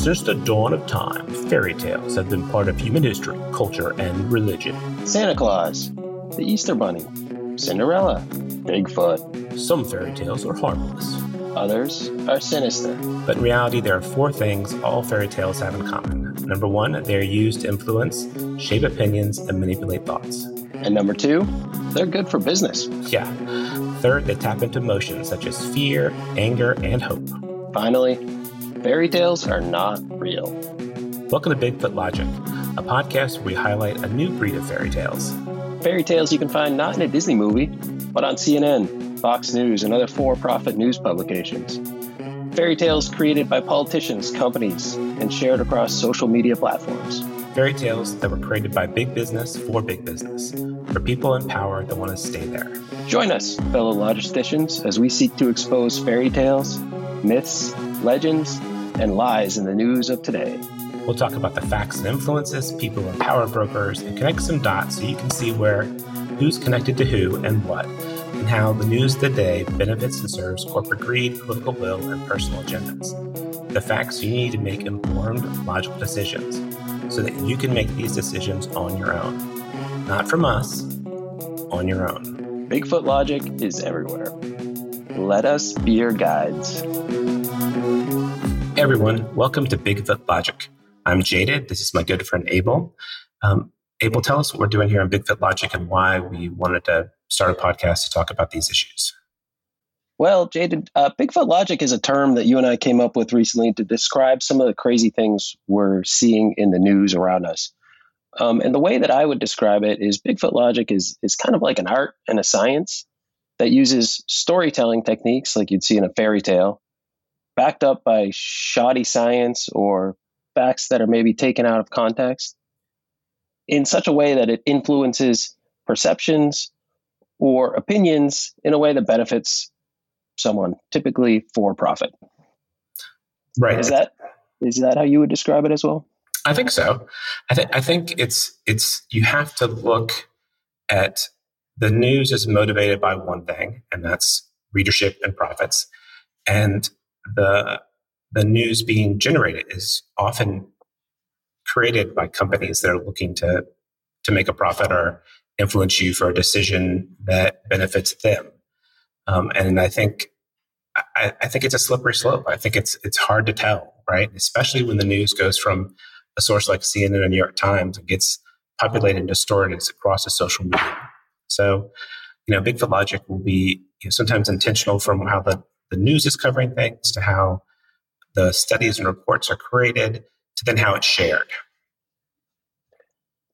Since the dawn of time, fairy tales have been part of human history, culture, and religion. Santa Claus, the Easter Bunny, Cinderella, Bigfoot. Some fairy tales are harmless, Others are sinister. but in reality, there are four things all fairy tales have in common. Number one, they are used to influence, shape opinions, and manipulate thoughts. And number two, they're good for business. Yeah. Third, they tap into emotions such as fear, anger, and hope. Finally, fairy tales are not real. Welcome to Bigfoot Logic, a podcast where we highlight a new breed of fairy tales. Fairy tales you can find not in a Disney movie, but on CNN, Fox News, and other for profit news publications. Fairy tales created by politicians, companies, and shared across social media platforms. Fairy tales that were created by big business for big business, for people in power that want to stay there. Join us, fellow logisticians, as we seek to expose fairy tales, myths, legends, and lies in the news of today. We'll talk about the facts and influences, people and power brokers, and connect some dots so you can see where who's connected to who and what, and how the news of the day benefits and serves corporate greed, political will, and personal agendas. The facts you need to make informed, logical decisions so that you can make these decisions on your own. Not from us, on your own. Bigfoot logic is everywhere. Let us be your guides. Everyone, welcome to Bigfoot Logic. I'm Jaded. This is my good friend Able. Um, Able, tell us what we're doing here on Bigfoot Logic and why we wanted to start a podcast to talk about these issues. Well, Jaded, uh, Bigfoot logic is a term that you and I came up with recently to describe some of the crazy things we're seeing in the news around us. Um, and the way that I would describe it is Bigfoot logic is, is kind of like an art and a science that uses storytelling techniques like you'd see in a fairy tale, backed up by shoddy science or facts that are maybe taken out of context in such a way that it influences perceptions or opinions in a way that benefits someone, typically for profit. Right. Is that is that how you would describe it as well? I think so. I think I think it's it's you have to look at the news is motivated by one thing, and that's readership and profits. And the the news being generated is often created by companies that are looking to to make a profit or influence you for a decision that benefits them. Um, and I think I, I think it's a slippery slope. I think it's it's hard to tell, right? Especially when the news goes from a source like CNN or New York Times and gets populated and distorted across the social media. So, you know, Bigfoot logic will be you know, sometimes intentional from how the, the news is covering things to how the studies and reports are created to then how it's shared.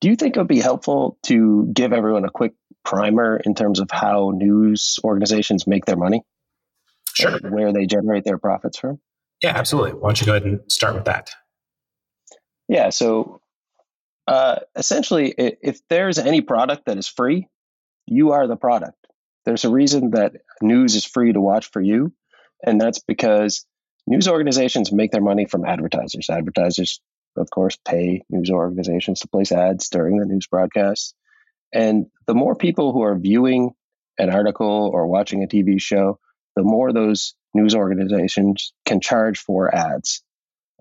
Do you think it would be helpful to give everyone a quick primer in terms of how news organizations make their money? Sure. Where they generate their profits from? Yeah, absolutely. Why don't you go ahead and start with that? Yeah. So uh, essentially, if there's any product that is free, you are the product. There's a reason that news is free to watch for you, and that's because news organizations make their money from advertisers. Advertisers, of course, pay news organizations to place ads during the news broadcasts. And the more people who are viewing an article or watching a TV show, the more those news organizations can charge for ads.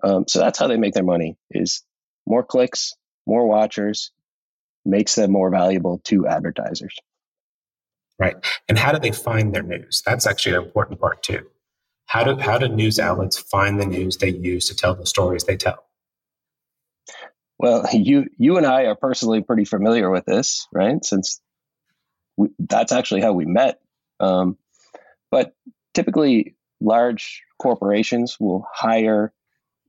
Um, so that's how they make their money: is more clicks, more watchers, makes them more valuable to advertisers. Right. And how do they find their news? That's actually an important part too. How do how do news outlets find the news they use to tell the stories they tell? Well, you you and I are personally pretty familiar with this, right? Since we, that's actually how we met. Um, but typically, large corporations will hire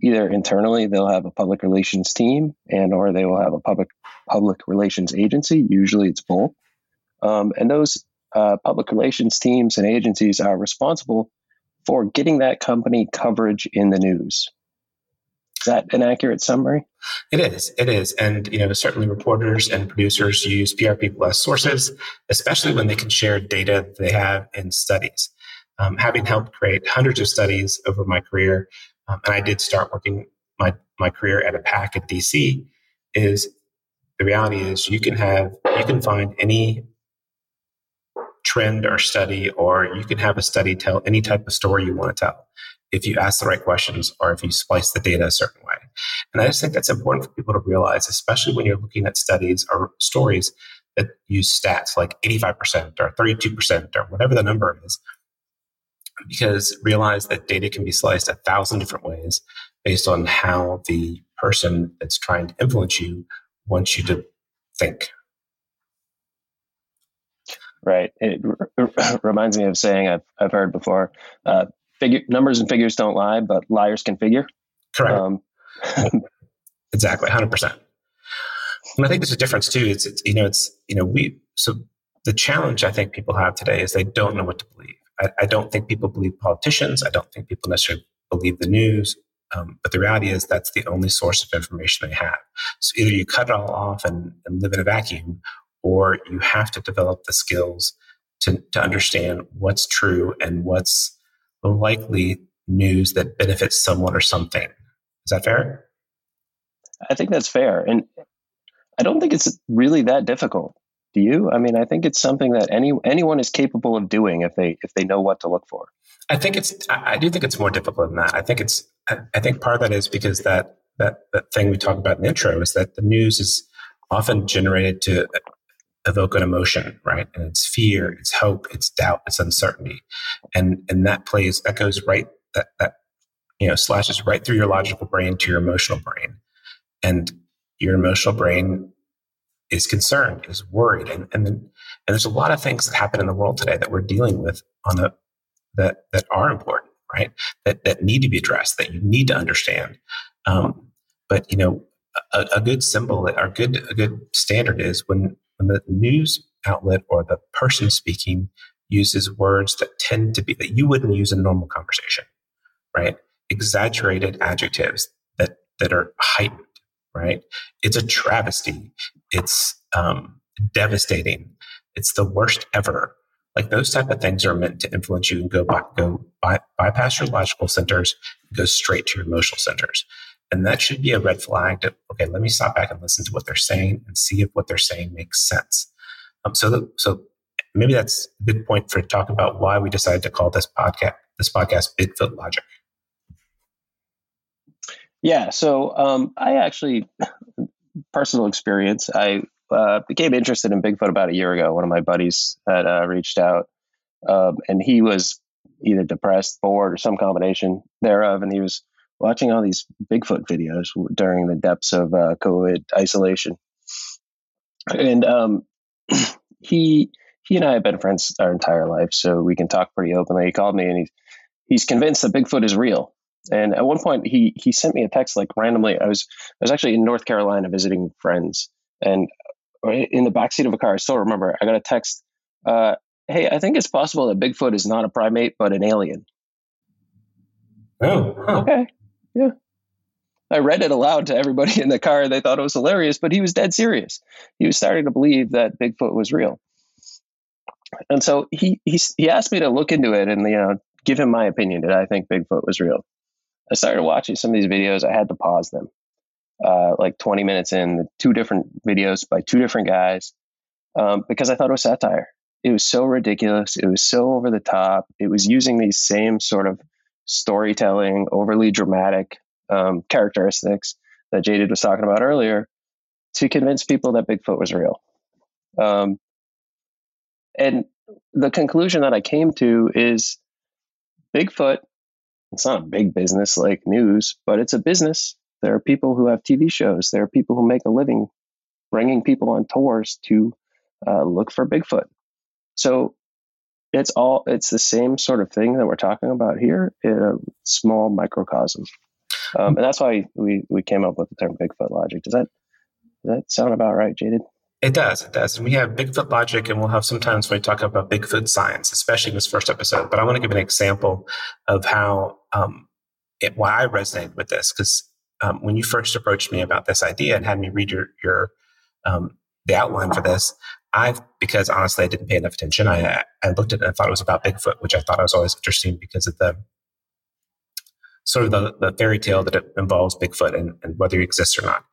either internally they'll have a public relations team and or they will have a public public relations agency usually it's both um, and those uh, public relations teams and agencies are responsible for getting that company coverage in the news is that an accurate summary It is. It is. And, you know, certainly reporters and producers use PR people as sources, especially when they can share data they have in studies. Um, having helped create hundreds of studies over my career, um, and I did start working my, my career at a PAC at DC, is the reality is you can have, you can find any trend or study, or you can have a study tell any type of story you want to tell. if you ask the right questions or if you splice the data a certain way. And I just think that's important for people to realize, especially when you're looking at studies or stories that use stats like 85% or 32% or whatever the number is, because realize that data can be sliced a thousand different ways based on how the person that's trying to influence you wants you to think. Right. It r- reminds me of saying I've, I've heard before uh, figure, numbers and figures don't lie, but liars can figure. Correct. Um, exactly, 100%. And I think there's a difference too. It's, it's, you know, it's, you know, we, so the challenge I think people have today is they don't know what to believe. I, I don't think people believe politicians. I don't think people necessarily believe the news. Um, but the reality is that's the only source of information they have. So either you cut it all off and, and live in a vacuum, or you have to develop the skills to, to understand what's true and what's likely news that benefits someone or something. Is that fair? I think that's fair. And I don't think it's really that difficult. Do you? I mean, I think it's something that any anyone is capable of doing if they if they know what to look for. I think it's. I do think it's more difficult than that. I think it's. I think part of that is because that that that thing we talked about in the intro is that the news is often generated to evoke an emotion, right? And it's fear, it's hope, it's doubt, it's uncertainty, and and that plays that goes right that that you know slashes right through your logical brain to your emotional brain, and your emotional brain is concerned, is worried, and and and there's a lot of things that happen in the world today that we're dealing with on a that that are important, right? That that need to be addressed, that you need to understand. Um, but you know, a, a good symbol or good a good standard is when when the news outlet or the person speaking uses words that tend to be that you wouldn't use in normal conversation, right? Exaggerated adjectives that that are heightened right? It's a travesty. It's um, devastating. It's the worst ever. Like those type of things are meant to influence you and go by, go by, bypass your logical centers, go straight to your emotional centers. And that should be a red flag to, okay, let me stop back and listen to what they're saying and see if what they're saying makes sense. Um, so, the, so maybe that's a good point for talk about why we decided to call this podcast, this podcast Bigfoot Logic. Yeah, so um, I actually, personal experience, I uh, became interested in Bigfoot about a year ago. One of my buddies had uh, reached out, um, and he was either depressed, bored, or some combination thereof, and he was watching all these Bigfoot videos during the depths of uh, COVID isolation. And um, he he and I have been friends our entire life, so we can talk pretty openly. He called me, and he's he's convinced that Bigfoot is real. And at one point, he he sent me a text like randomly. I was I was actually in North Carolina visiting friends, and in the backseat of a car, I still remember. I got a text. Uh, hey, I think it's possible that Bigfoot is not a primate but an alien. Oh, huh. okay, yeah. I read it aloud to everybody in the car. They thought it was hilarious, but he was dead serious. He was starting to believe that Bigfoot was real. And so he he he asked me to look into it and you know give him my opinion. Did I think Bigfoot was real? I started watching some of these videos. I had to pause them. Uh, like 20 minutes in, two different videos by two different guys, um, because I thought it was satire. It was so ridiculous. It was so over the top. It was using these same sort of storytelling, overly dramatic um, characteristics that Jaded was talking about earlier to convince people that Bigfoot was real. Um, and the conclusion that I came to is Bigfoot it's not a big business like news, but it's a business. There are people who have TV shows. There are people who make a living bringing people on tours to uh, look for Bigfoot. So it's all it's the same sort of thing that we're talking about here in a small microcosm, um, and that's why we we came up with the term Bigfoot logic. Does that does that sound about right, Jaded? It does. It does. And we have Bigfoot logic, and we'll have sometimes when we talk about Bigfoot science, especially in this first episode. But I want to give an example of how um, it, why I resonate with this because um, when you first approached me about this idea and had me read your your um, the outline for this, I because honestly I didn't pay enough attention. I I looked at it and I thought it was about Bigfoot, which I thought was always interesting because of the sort of the, the fairy tale that it involves Bigfoot and, and whether he exists or not.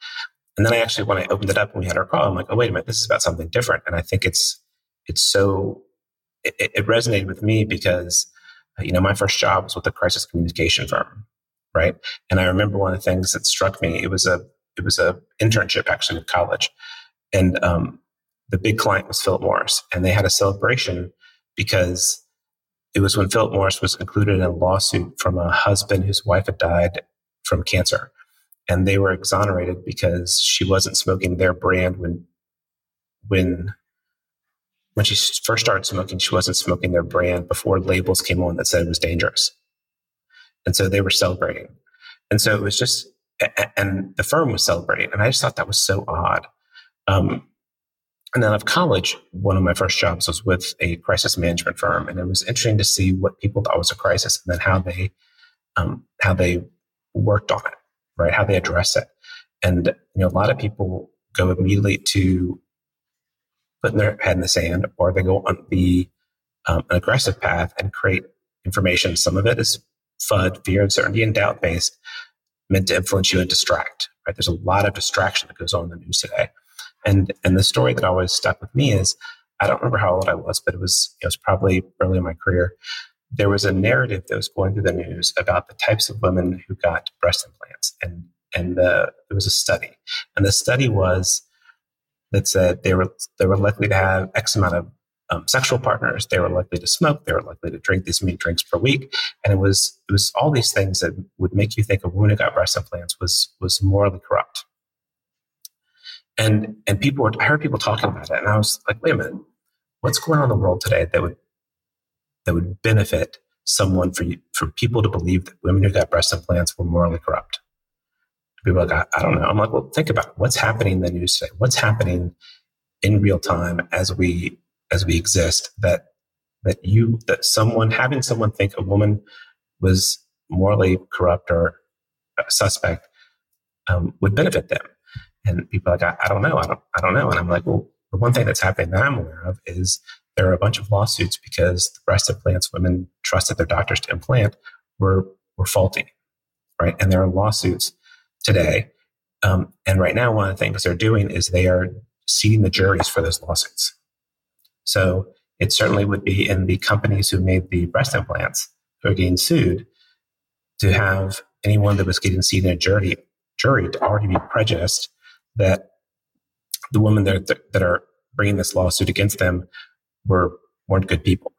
And then I actually, when I opened it up and we had our call, I'm like, oh, wait a minute, this is about something different. And I think it's, it's so, it, it resonated with me because you know, my first job was with a crisis communication firm, right? And I remember one of the things that struck me. It was a it was a internship actually in college, and um, the big client was Philip Morris, and they had a celebration because it was when Philip Morris was included in a lawsuit from a husband whose wife had died from cancer, and they were exonerated because she wasn't smoking their brand when when when she first started smoking, she wasn't smoking their brand before labels came on that said it was dangerous. And so they were celebrating. And so it was just, and the firm was celebrating. And I just thought that was so odd. Um, and then out of college, one of my first jobs was with a crisis management firm. And it was interesting to see what people thought was a crisis and then how they, um, how they worked on it, right? How they address it. And, you know, a lot of people go immediately to putting their head in the sand, or they go on the um, an aggressive path and create information. Some of it is FUD, fear, uncertainty, and doubt based, meant to influence you and distract. Right? There's a lot of distraction that goes on in the news today, and and the story that always stuck with me is I don't remember how old I was, but it was it was probably early in my career. There was a narrative that was going through the news about the types of women who got breast implants, and and the, there was a study, and the study was that said they were they were likely to have X amount of um, sexual partners. They were likely to smoke. They were likely to drink these many drinks per week. And it was it was all these things that would make you think a woman who got breast implants was was morally corrupt. And and people were I heard people talking about it, and I was like, wait a minute, what's going on in the world today that would that would benefit someone for you, for people to believe that women who got breast implants were morally corrupt? people like, I, I don't know. I'm like, well, think about it. what's happening in the news today. What's happening in real time as we as we exist that that you that someone having someone think a woman was morally corrupt or suspect um, would benefit them. And people are like, I, I, don't know, I don't, I don't know. And I'm like, well, the one thing that's happening that I'm aware of is there are a bunch of lawsuits because the breast implants women trusted their doctors to implant were were faulty, right? And there are lawsuits today. Um, and right now, one of the things they're doing is they are seating the juries for those lawsuits. So it certainly would be in the companies who made the breast implants who are getting sued to have anyone that was getting seated in a jury, jury to already be prejudiced that the women that, that are bringing this lawsuit against them were weren't good people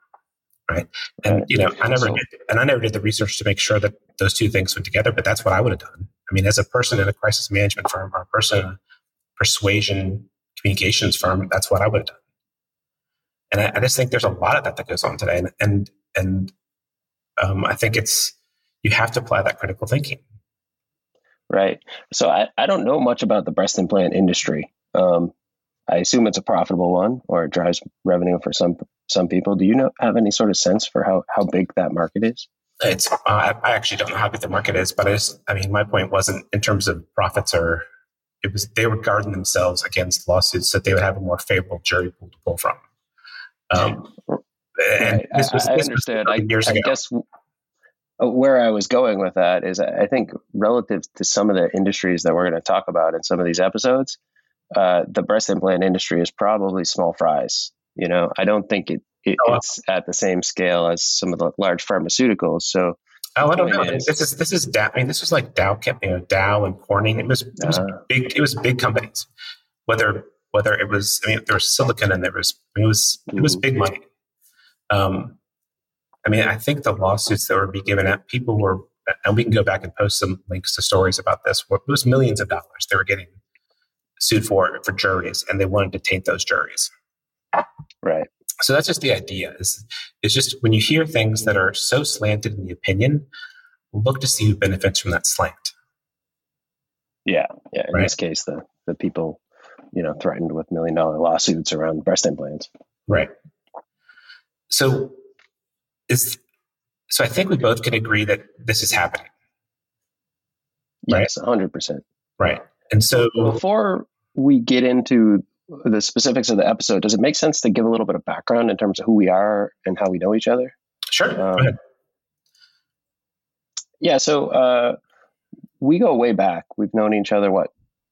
right and you know i never did, and i never did the research to make sure that those two things went together but that's what i would have done I mean, as a person in a crisis management firm or a person in a persuasion communications firm, that's what I would have done. And I, I just think there's a lot of that that goes on today. And, and, and um, I think it's, you have to apply that critical thinking. Right. So I, I don't know much about the breast implant industry. Um, I assume it's a profitable one or it drives revenue for some some people. Do you know have any sort of sense for how, how big that market is? it's uh, I actually don't know how big the market is, but I just I mean my point wasn't in terms of profits or it was they were guarding themselves against lawsuits that they would have a more favorable jury pool to pull from. Um, and this was, I, this understand. I, I guess where I was going with that is I think relative to some of the industries that we're going to talk about in some of these episodes, uh, the breast implant industry is probably small fries. You know, I don't think it it, oh, it's at the same scale as some of the large pharmaceuticals. So, oh, I don't know. Is, this is this is Dow. I mean, this was like Dow, you know, Dow and Corning. It was it was uh, big. It was big companies. Whether whether it was, I mean, there was silicon and there was it was it was big money. Um, I mean, I think the lawsuits that were being given at people were, and we can go back and post some links to stories about this. It was millions of dollars they were getting sued for for juries, and they wanted to taint those juries. Right. So that's just the idea. Is it's just when you hear things that are so slanted in the opinion, look to see who benefits from that slant. Yeah, yeah. In right? this case, the the people, you know, threatened with million dollar lawsuits around breast implants. Right. So is so I think we both can agree that this is happening. Yes, hundred percent. Right. And so before we get into the specifics of the episode, does it make sense to give a little bit of background in terms of who we are and how we know each other? Sure. Um, yeah. So uh, we go way back. We've known each other, what,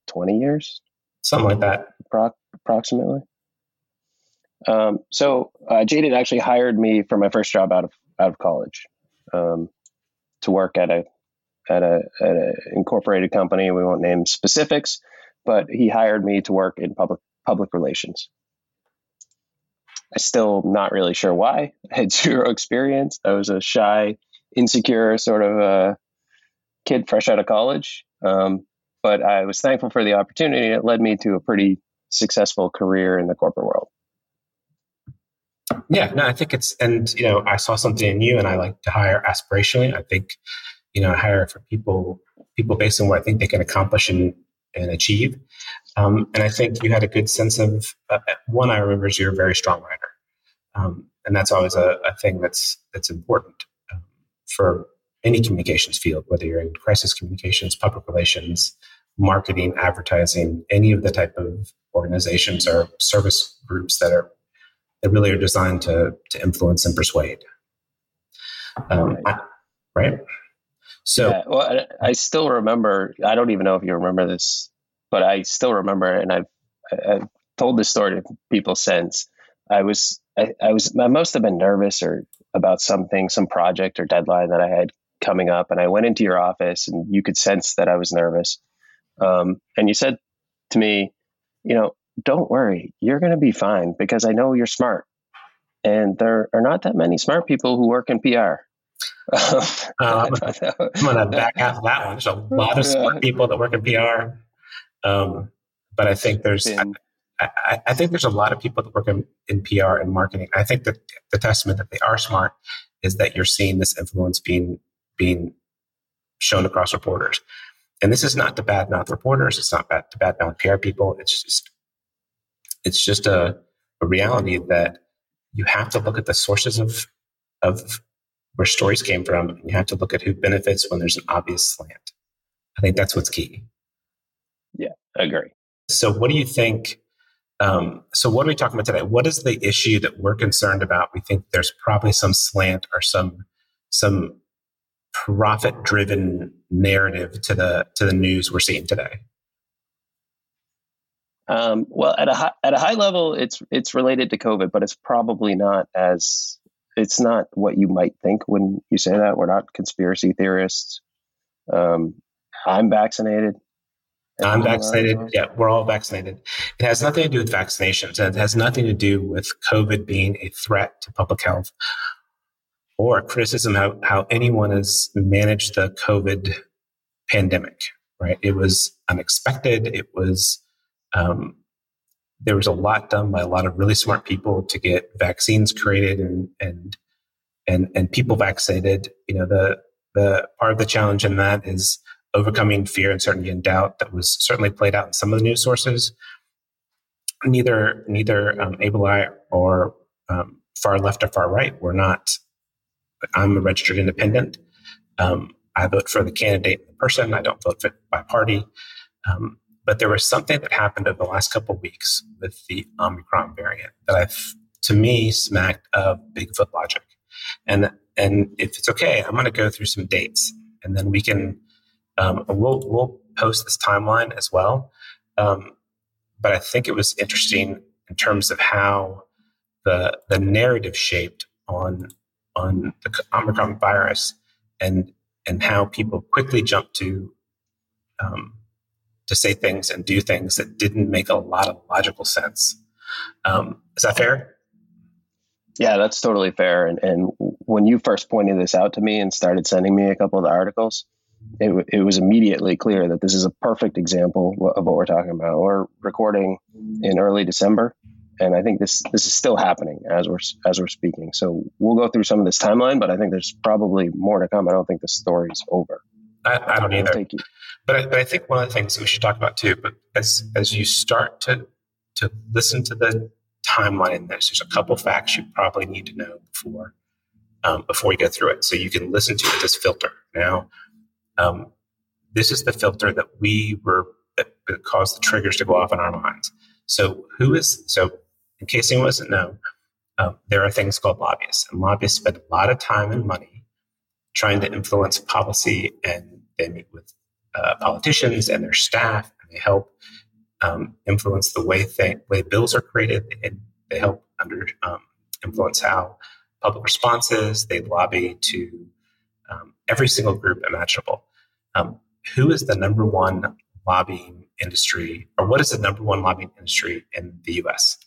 20 years? Something like that. Pro- approximately. Um, so uh, Jaded actually hired me for my first job out of out of college. um, to work at a at a at an incorporated company. We won't name specifics, but he hired me to work in public public relations. I still not really sure why. I had zero experience. I was a shy, insecure sort of a kid fresh out of college. Um, but I was thankful for the opportunity. It led me to a pretty successful career in the corporate world. Yeah, no, I think it's, and you know, I saw something in you, and I like to hire aspirationally. I think, you know, I hire for people, people based on what I think they can accomplish and and achieve. Um, and I think you had a good sense of uh, one. I remember is you're a very strong writer, um, and that's always a, a, thing that's that's important um, for any communications field, whether you're in crisis communications, public relations, marketing, advertising, any of the type of organizations or service groups that are that really are designed to to influence and persuade. Um, right. I, right? So, yeah, well, I, I, still remember. I don't even know if you remember this, but I still remember, and I've, I've told this story to people since. I was, I, I was, I must have been nervous or about something, some project or deadline that I had coming up, and I went into your office, and you could sense that I was nervous. Um, and you said to me, you know, don't worry, you're going to be fine because I know you're smart. And there are not that many smart people who work in PR. uh, I'm going to back out of that one. There's a lot of smart people that work in PR. Um, but I think there's, I, I, I, think there's a lot of people that work in, in PR and marketing. I think that the testament that they are smart is that you're seeing this influence being, being shown across reporters. And this is not to badmouth reporters. It's not bad to badmouth PR people. It's just it's just a, a reality that you have to look at the sources of of where stories came from. And you have to look at who benefits when there's an obvious slant. I think that's what's key. Yeah, I agree. So, what do you think? Um, so, what are we talking about today? What is the issue that we're concerned about? We think there's probably some slant or some some profit driven narrative to the to the news we're seeing today? Um, well, at a high, at a high level, it's it's related to COVID, but it's probably not as it's not what you might think when you say that. We're not conspiracy theorists. Um, I'm vaccinated. I'm vaccinated. Yeah, we're all vaccinated. It has nothing to do with vaccinations. It has nothing to do with COVID being a threat to public health or criticism how, how anyone has managed the COVID pandemic, right? It was unexpected. It was, um, there was a lot done by a lot of really smart people to get vaccines created and, and, and, and people vaccinated. You know, the, the part of the challenge in that is overcoming fear, uncertainty, and doubt that was certainly played out in some of the news sources. Neither, neither um, ABLE or um, far left or far right were not I'm a registered independent. Um, I vote for the candidate in person. I don't vote for, by party. Um, but there was something that happened over the last couple of weeks with the Omicron variant that I, to me, smacked of Bigfoot logic. And and if it's okay, I'm going to go through some dates, and then we can um, we'll we'll post this timeline as well. Um, but I think it was interesting in terms of how the the narrative shaped on on the Omicron virus and and how people quickly jumped to um, to say things and do things that didn't make a lot of logical sense. Um, is that fair? Yeah, that's totally fair. And, and when you first pointed this out to me and started sending me a couple of the articles, it, it was immediately clear that this is a perfect example of what we're talking about. We're recording in early December and I think this this is still happening as we're as we're speaking. So we'll go through some of this timeline, but I think there's probably more to come. I don't think the story's over. I, I don't either. But I, but I think one of the things that we should talk about too. But as as you start to to listen to the timeline in this, there's a couple facts you probably need to know before um, before you go through it, so you can listen to it this filter. Now, um, this is the filter that we were that, that caused the triggers to go off in our minds. So who is so in case anyone doesn't know, um, there are things called lobbyists, and lobbyists spend a lot of time and money trying to influence policy, and they meet with uh, politicians and their staff, and they help um, influence the way th- way bills are created, and they help under um, influence how public responses. They lobby to um, every single group imaginable. Um, who is the number one lobbying industry, or what is the number one lobbying industry in the U.S.?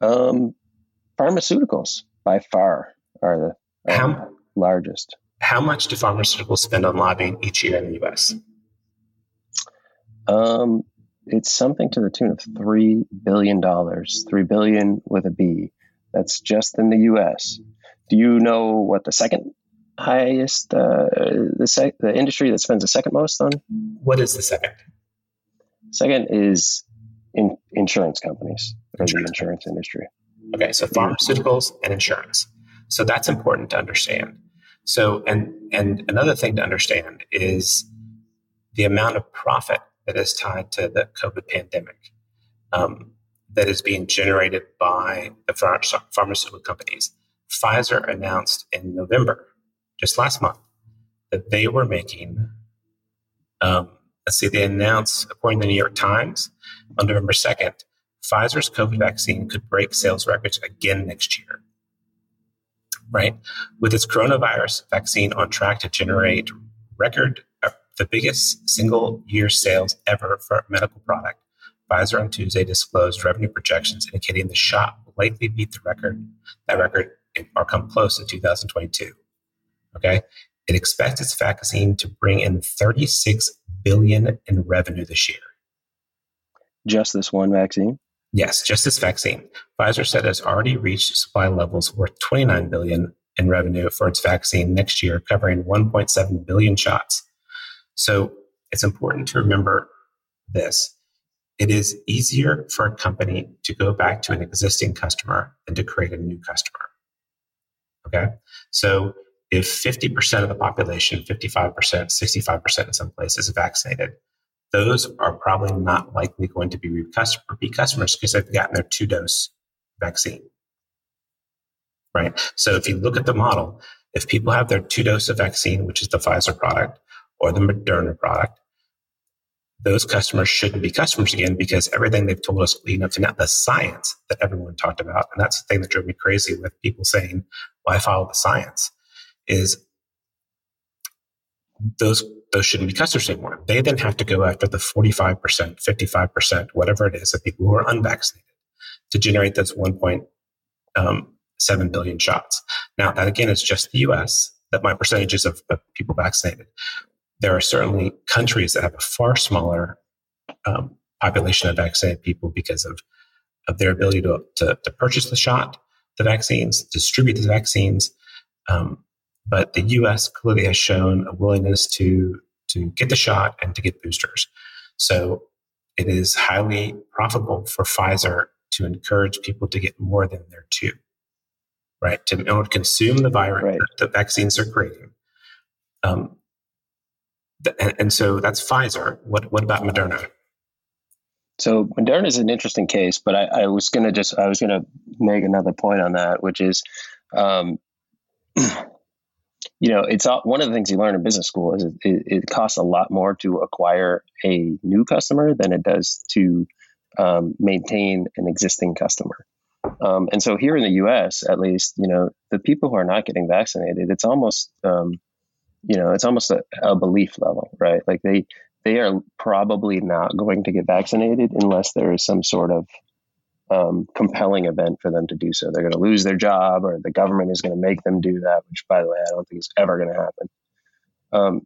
Um, pharmaceuticals by far are the how, largest. How much do pharmaceuticals spend on lobbying each year in the U.S.? Um, it's something to the tune of $3 billion, 3 billion with a B. That's just in the U.S. Do you know what the second highest uh, the sec- the industry that spends the second most on? What is the second? Second is in insurance companies or insurance. the insurance industry. Okay, so pharmaceuticals and insurance. So that's important to understand. So and and another thing to understand is the amount of profit that is tied to the COVID pandemic um, that is being generated by the pharmaceutical companies. Pfizer announced in November, just last month, that they were making, um, let's see, they announced, according to the New York Times, on November 2nd, Pfizer's COVID vaccine could break sales records again next year. Right? With its coronavirus vaccine on track to generate record uh, the biggest single year sales ever for a medical product. Pfizer on Tuesday disclosed revenue projections indicating the shot will likely beat the record, that record, or come close in 2022. Okay. It expects its vaccine to bring in 36 billion in revenue this year. Just this one vaccine? Yes, just this vaccine. Pfizer said it has already reached supply levels worth 29 billion in revenue for its vaccine next year, covering 1.7 billion shots. So it's important to remember this. It is easier for a company to go back to an existing customer than to create a new customer. Okay. So if 50% of the population, 55%, 65% in some places vaccinated, those are probably not likely going to be repeat customers because they've gotten their two dose vaccine. Right. So if you look at the model, if people have their two dose of vaccine, which is the Pfizer product, or the Moderna product, those customers shouldn't be customers again because everything they've told us leading up to now, the science that everyone talked about, and that's the thing that drove me crazy with people saying, why follow the science, is those those shouldn't be customers anymore. They then have to go after the 45%, 55%, whatever it is of people who are unvaccinated to generate those 1.7 um, shots. Now, that again is just the US, that my percentages of, of people vaccinated there are certainly countries that have a far smaller um, population of vaccinated people because of, of their ability to, to, to, purchase the shot, the vaccines, distribute the vaccines. Um, but the US clearly has shown a willingness to, to get the shot and to get boosters. So it is highly profitable for Pfizer to encourage people to get more than their two, right? To, in order to consume the virus, right. the, the vaccines are creating. Um, and, and so that's Pfizer. What what about Moderna? So Moderna is an interesting case, but I, I was going to just I was going to make another point on that, which is, um, you know, it's all, one of the things you learn in business school is it, it, costs a lot more to acquire a new customer than it does to um, maintain an existing customer. Um, and so here in the U.S., at least, you know, the people who are not getting vaccinated, it's almost um, you know, it's almost a, a belief level, right? Like they they are probably not going to get vaccinated unless there is some sort of um, compelling event for them to do so. They're going to lose their job, or the government is going to make them do that. Which, by the way, I don't think is ever going to happen. Um,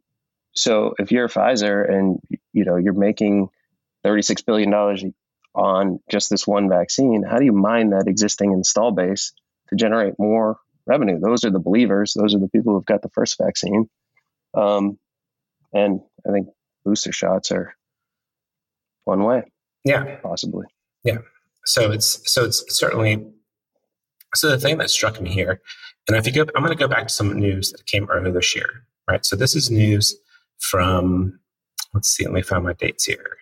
so, if you're Pfizer and you know you're making thirty six billion dollars on just this one vaccine, how do you mine that existing install base to generate more revenue? Those are the believers. Those are the people who've got the first vaccine. Um, and I think booster shots are one way. Yeah, possibly. Yeah. So it's so it's certainly so the thing that struck me here, and if you go, I'm going to go back to some news that came earlier this year, right? So this is news from let's see, let me find my dates here.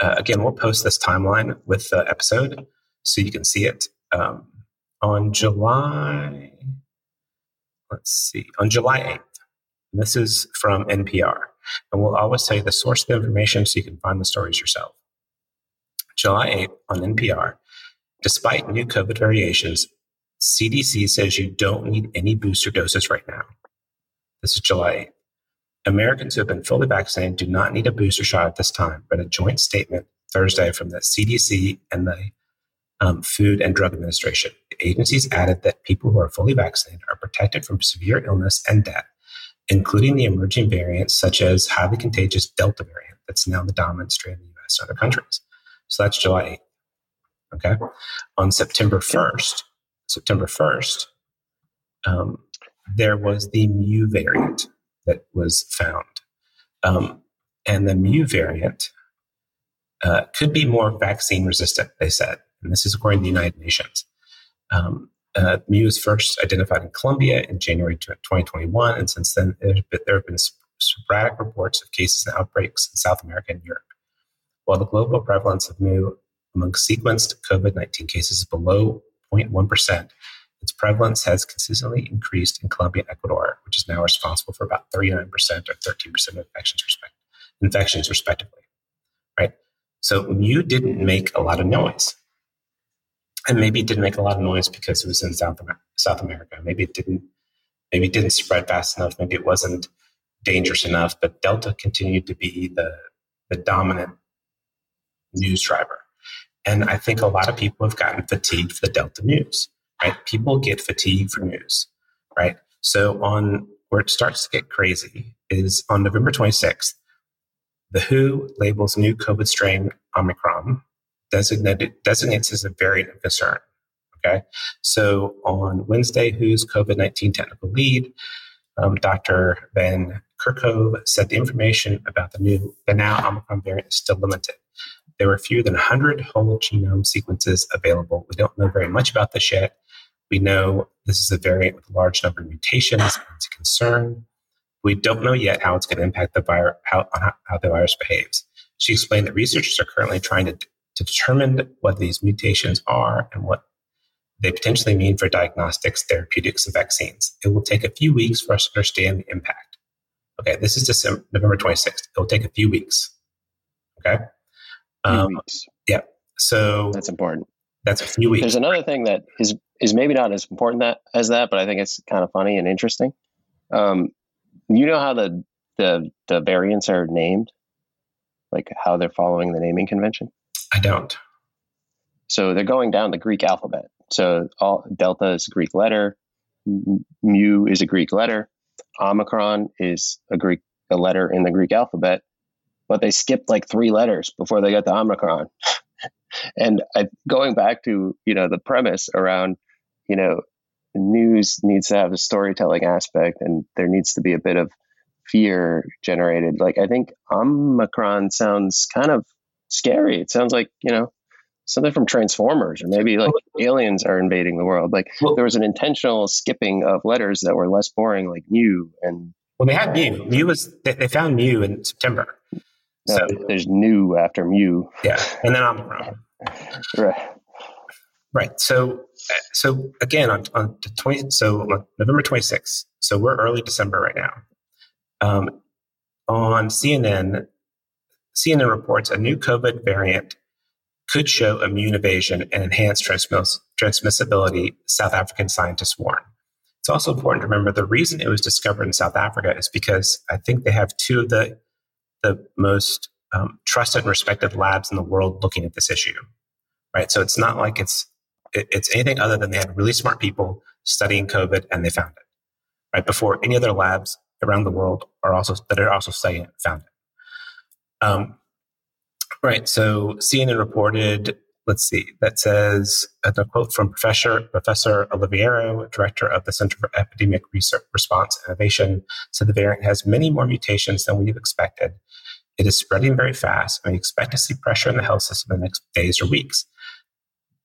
Uh, again, we'll post this timeline with the episode so you can see it um, on July. Let's see, on July 8th. This is from NPR, and we'll always tell you the source of the information so you can find the stories yourself. July 8th on NPR, despite new COVID variations, CDC says you don't need any booster doses right now. This is July 8th. Americans who have been fully vaccinated do not need a booster shot at this time, but a joint statement Thursday from the CDC and the um, Food and Drug Administration. The agencies added that people who are fully vaccinated are protected from severe illness and death, including the emerging variants such as highly contagious Delta variant that's now the dominant strain in the US and other countries. So that's July 8th. Okay. On September 1st, September 1st, um, there was the Mu variant that was found. Um, and the Mu variant uh, could be more vaccine resistant, they said. And this is according to the United Nations. Um, uh, Mu was first identified in Colombia in January 2021, and since then there have been, there have been sporadic reports of cases and outbreaks in South America and Europe. While the global prevalence of Mu among sequenced COVID 19 cases is below 0.1%, its prevalence has consistently increased in Colombia and Ecuador, which is now responsible for about 39% or 13% of infections, respect- infections respectively. Right? So Mu didn't make a lot of noise. And maybe it didn't make a lot of noise because it was in South, South America. Maybe it didn't maybe it didn't spread fast enough. Maybe it wasn't dangerous enough, but Delta continued to be the, the dominant news driver. And I think a lot of people have gotten fatigued for the Delta news, right? People get fatigued for news, right? So on where it starts to get crazy is on November 26th, the WHO labels new COVID strain Omicron, designated, designates as a variant of concern. Okay. So on Wednesday, WHO's COVID 19 technical lead, um, Dr. Van Kerkhove, said the information about the new, the now Omicron variant is still limited. There were fewer than 100 whole genome sequences available. We don't know very much about this yet. We know this is a variant with a large number of mutations. It's a concern. We don't know yet how it's going to impact the virus, how, how the virus behaves. She explained that researchers are currently trying to, to determine what these mutations are and what they potentially mean for diagnostics, therapeutics, and vaccines. It will take a few weeks for us to understand the impact. Okay, this is December, November 26th. It will take a few weeks. Okay. Um, weeks. Yeah. So that's important. That's a few weeks. There's another thing that is is maybe not as important that as that, but I think it's kind of funny and interesting. Um, you know how the the the variants are named, like how they're following the naming convention. I don't. So they're going down the Greek alphabet. So all delta is a Greek letter, mu is a Greek letter, omicron is a Greek a letter in the Greek alphabet, but they skipped like three letters before they got to omicron. and I, going back to you know the premise around you know news needs to have a storytelling aspect and there needs to be a bit of fear generated. Like I think Omicron sounds kind of scary. It sounds like, you know, something from Transformers or maybe like aliens are invading the world. Like well, there was an intentional skipping of letters that were less boring, like Mu and well, they had Mu. Mu was they, found Mu in September. No, so there's Nu after Mu. Yeah, and then Omicron. right. Right. So, so again, on, on the 20, so November 26th, so we're early December right now. Um, on CNN, CNN reports a new COVID variant could show immune evasion and enhanced transmiss- transmissibility, South African scientists warn. It's also important to remember the reason it was discovered in South Africa is because I think they have two of the, the most um, trusted and respected labs in the world looking at this issue. Right. So it's not like it's it's anything other than they had really smart people studying COVID and they found it. Right before any other labs around the world are also that are also studying it found it. Um, right. So CNN reported. Let's see. That says a quote from Professor Professor Oliveira, director of the Center for Epidemic Research Response Innovation, said the variant has many more mutations than we've expected. It is spreading very fast, and we expect to see pressure in the health system in the next days or weeks.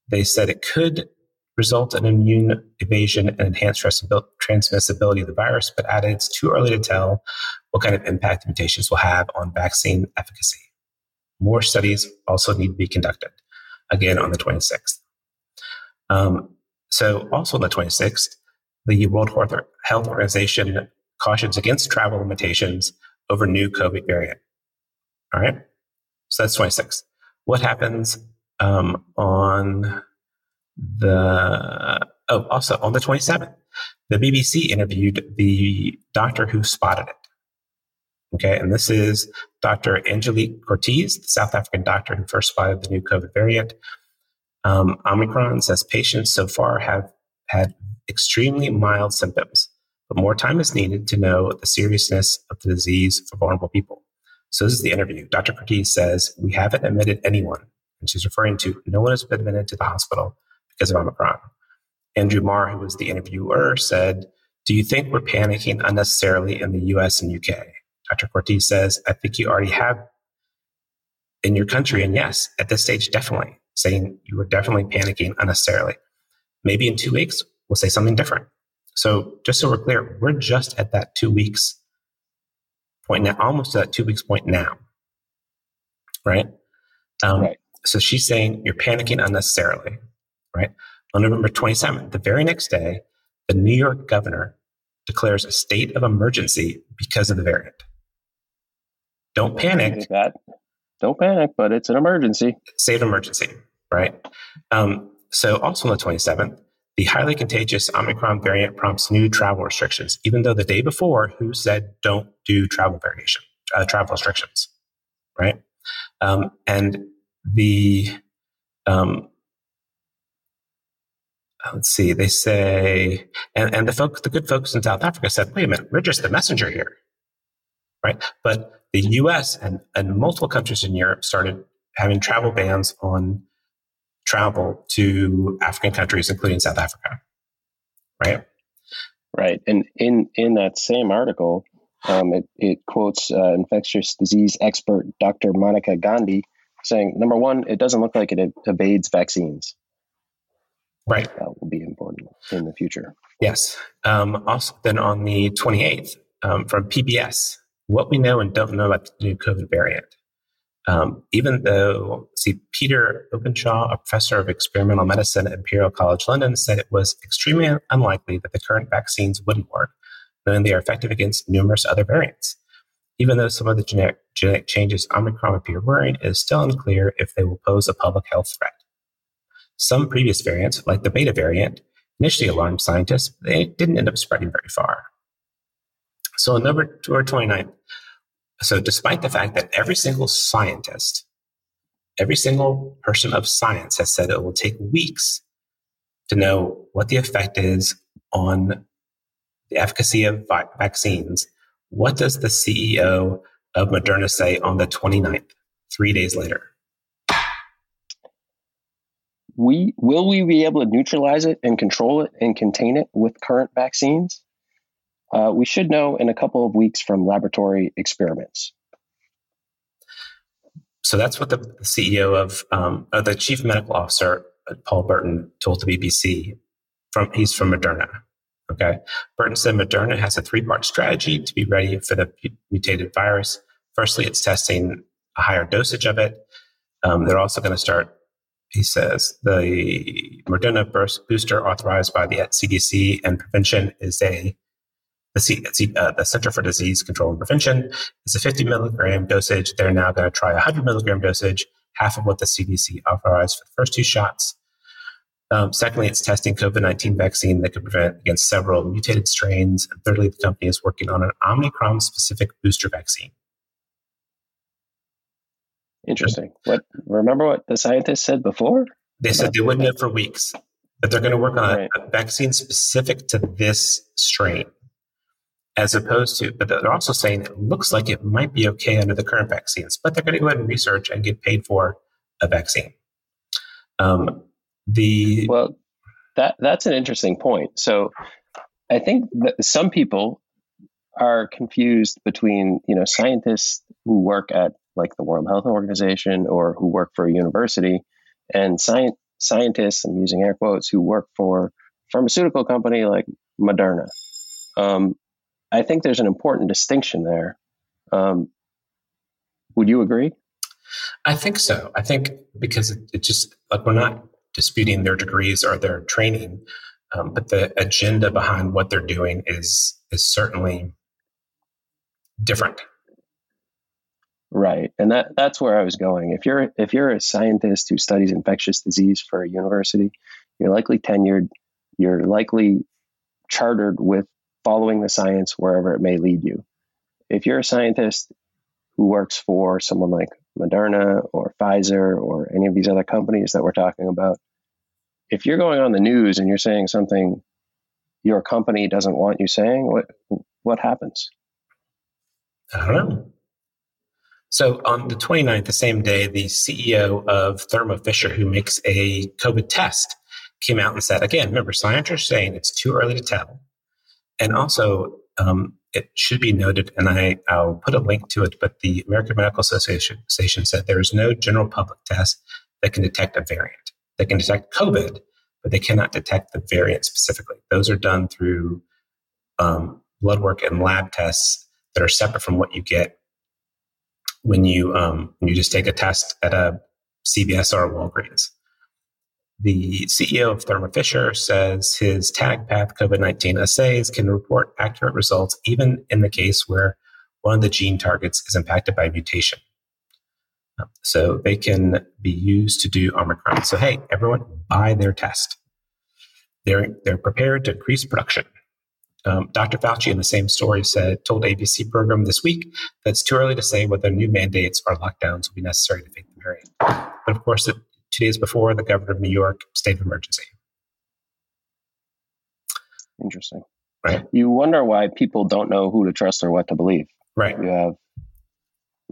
They said it could result in immune evasion and enhanced transmissibility of the virus, but added it's too early to tell what kind of impact mutations will have on vaccine efficacy. More studies also need to be conducted, again on the 26th. Um, so, also on the 26th, the World Health Organization cautions against travel limitations over new COVID variant. All right. So that's 26. What happens um, on the oh, also on the 27th, the BBC interviewed the doctor who spotted it. Okay, and this is Dr. Angelique Coetzee, the South African doctor who first spotted the new COVID variant. Um, Omicron says patients so far have had extremely mild symptoms, but more time is needed to know the seriousness of the disease for vulnerable people. So this is the interview. Dr. Coetzee says, We haven't admitted anyone, and she's referring to no one has been admitted to the hospital because of Omicron. Andrew Marr, who was the interviewer, said, Do you think we're panicking unnecessarily in the US and UK? Dr. Coetzee says, I think you already have in your country. And yes, at this stage, definitely saying you were definitely panicking unnecessarily. Maybe in two weeks, we'll say something different. So just so we're clear, we're just at that two weeks point now, almost to that two weeks point now. Right? Um, right. So she's saying you're panicking unnecessarily. Right? On November 27th, the very next day, the New York governor declares a state of emergency because of the variant. Don't panic. That. Don't panic, but it's an emergency. State of emergency, right? Um, so, also on the 27th, the highly contagious Omicron variant prompts new travel restrictions, even though the day before, WHO said don't do travel variation, uh, travel restrictions, right? Um, and the um, let's see, they say, and, and the folks, the good folks in South Africa said, wait a minute, we're just the messenger here, right? But the US and, and multiple countries in Europe started having travel bans on travel to African countries, including South Africa. Right? Right. And in, in that same article, um, it, it quotes uh, infectious disease expert Dr. Monica Gandhi saying, number one, it doesn't look like it evades vaccines. Right. That will be important in the future. Yes. Um, also, then on the 28th, um, from PBS, what we know and don't know about the new COVID variant. Um, even though, see, Peter Openshaw, a professor of experimental medicine at Imperial College London, said it was extremely unlikely that the current vaccines wouldn't work, knowing they are effective against numerous other variants. Even though some of the genetic, genetic changes Omicron appear worrying, it is still unclear if they will pose a public health threat. Some previous variants, like the beta variant, initially alarmed scientists, but they didn't end up spreading very far. So on November 29th, so despite the fact that every single scientist, every single person of science has said it will take weeks to know what the effect is on the efficacy of vi- vaccines, what does the CEO of Moderna say on the 29th, three days later? We will we be able to neutralize it and control it and contain it with current vaccines? Uh, we should know in a couple of weeks from laboratory experiments. So that's what the, CEO of um, uh, the chief medical officer, uh, Paul Burton, told the BBC. From he's from Moderna. Okay, Burton said Moderna has a three-part strategy to be ready for the mutated virus. Firstly, it's testing a higher dosage of it. Um, they're also going to start. He says the Moderna booster authorized by the CDC and prevention is a the, C, uh, the Center for Disease Control and Prevention is a 50 milligram dosage. They're now going to try a 100 milligram dosage, half of what the CDC authorized for the first two shots. Um, secondly, it's testing COVID 19 vaccine that could prevent against several mutated strains. And thirdly, the company is working on an Omicron specific booster vaccine. Interesting. What remember what the scientists said before? They said they wouldn't know for weeks, but they're going to work on right. a vaccine specific to this strain as opposed to, but they're also saying it looks like it might be okay under the current vaccines, but they're going to go ahead and research and get paid for a vaccine. Um, the well, that that's an interesting point. So, I think that some people are confused between you know scientists who work at like the World Health Organization or who work for a university, and scientists. I'm using air quotes who work for pharmaceutical company like Moderna. Um, I think there's an important distinction there. Um, would you agree? I think so. I think because it, it, just like we're not disputing their degrees or their training, um, but the agenda behind what they're doing is is certainly different. Right, and that that's where I was going. If you're if you're a scientist who studies infectious disease for a university, you're likely tenured You're likely chartered with following the science wherever it may lead you. If you're a scientist who works for someone like Moderna or Pfizer or any of these other companies that we're talking about, if you're going on the news and you're saying something your company doesn't want you saying, what what happens? I don't know. So on the 29th, the same day, the CEO of Thermo Fisher, who makes a COVID test, came out and said, again, remember, scientists are saying it's too early to tell. And also, um, it should be noted, and I, I'll put a link to it, but the American Medical Association said there is no general public test that can detect a variant. They can detect COVID, but they cannot detect the variant specifically. Those are done through um, blood work and lab tests that are separate from what you get when you um, when you just take a test at a CVS or Walgreens. The CEO of Thermo Fisher says his TaqPath COVID 19 assays can report accurate results even in the case where one of the gene targets is impacted by mutation. So they can be used to do Omicron. So, hey, everyone, buy their test. They're, they're prepared to increase production. Um, Dr. Fauci, in the same story, said told ABC program this week that it's too early to say whether new mandates or lockdowns will be necessary to fight the variant. But of course, two days before, the governor of New York state of emergency. Interesting. Right. You wonder why people don't know who to trust or what to believe. Right. You have,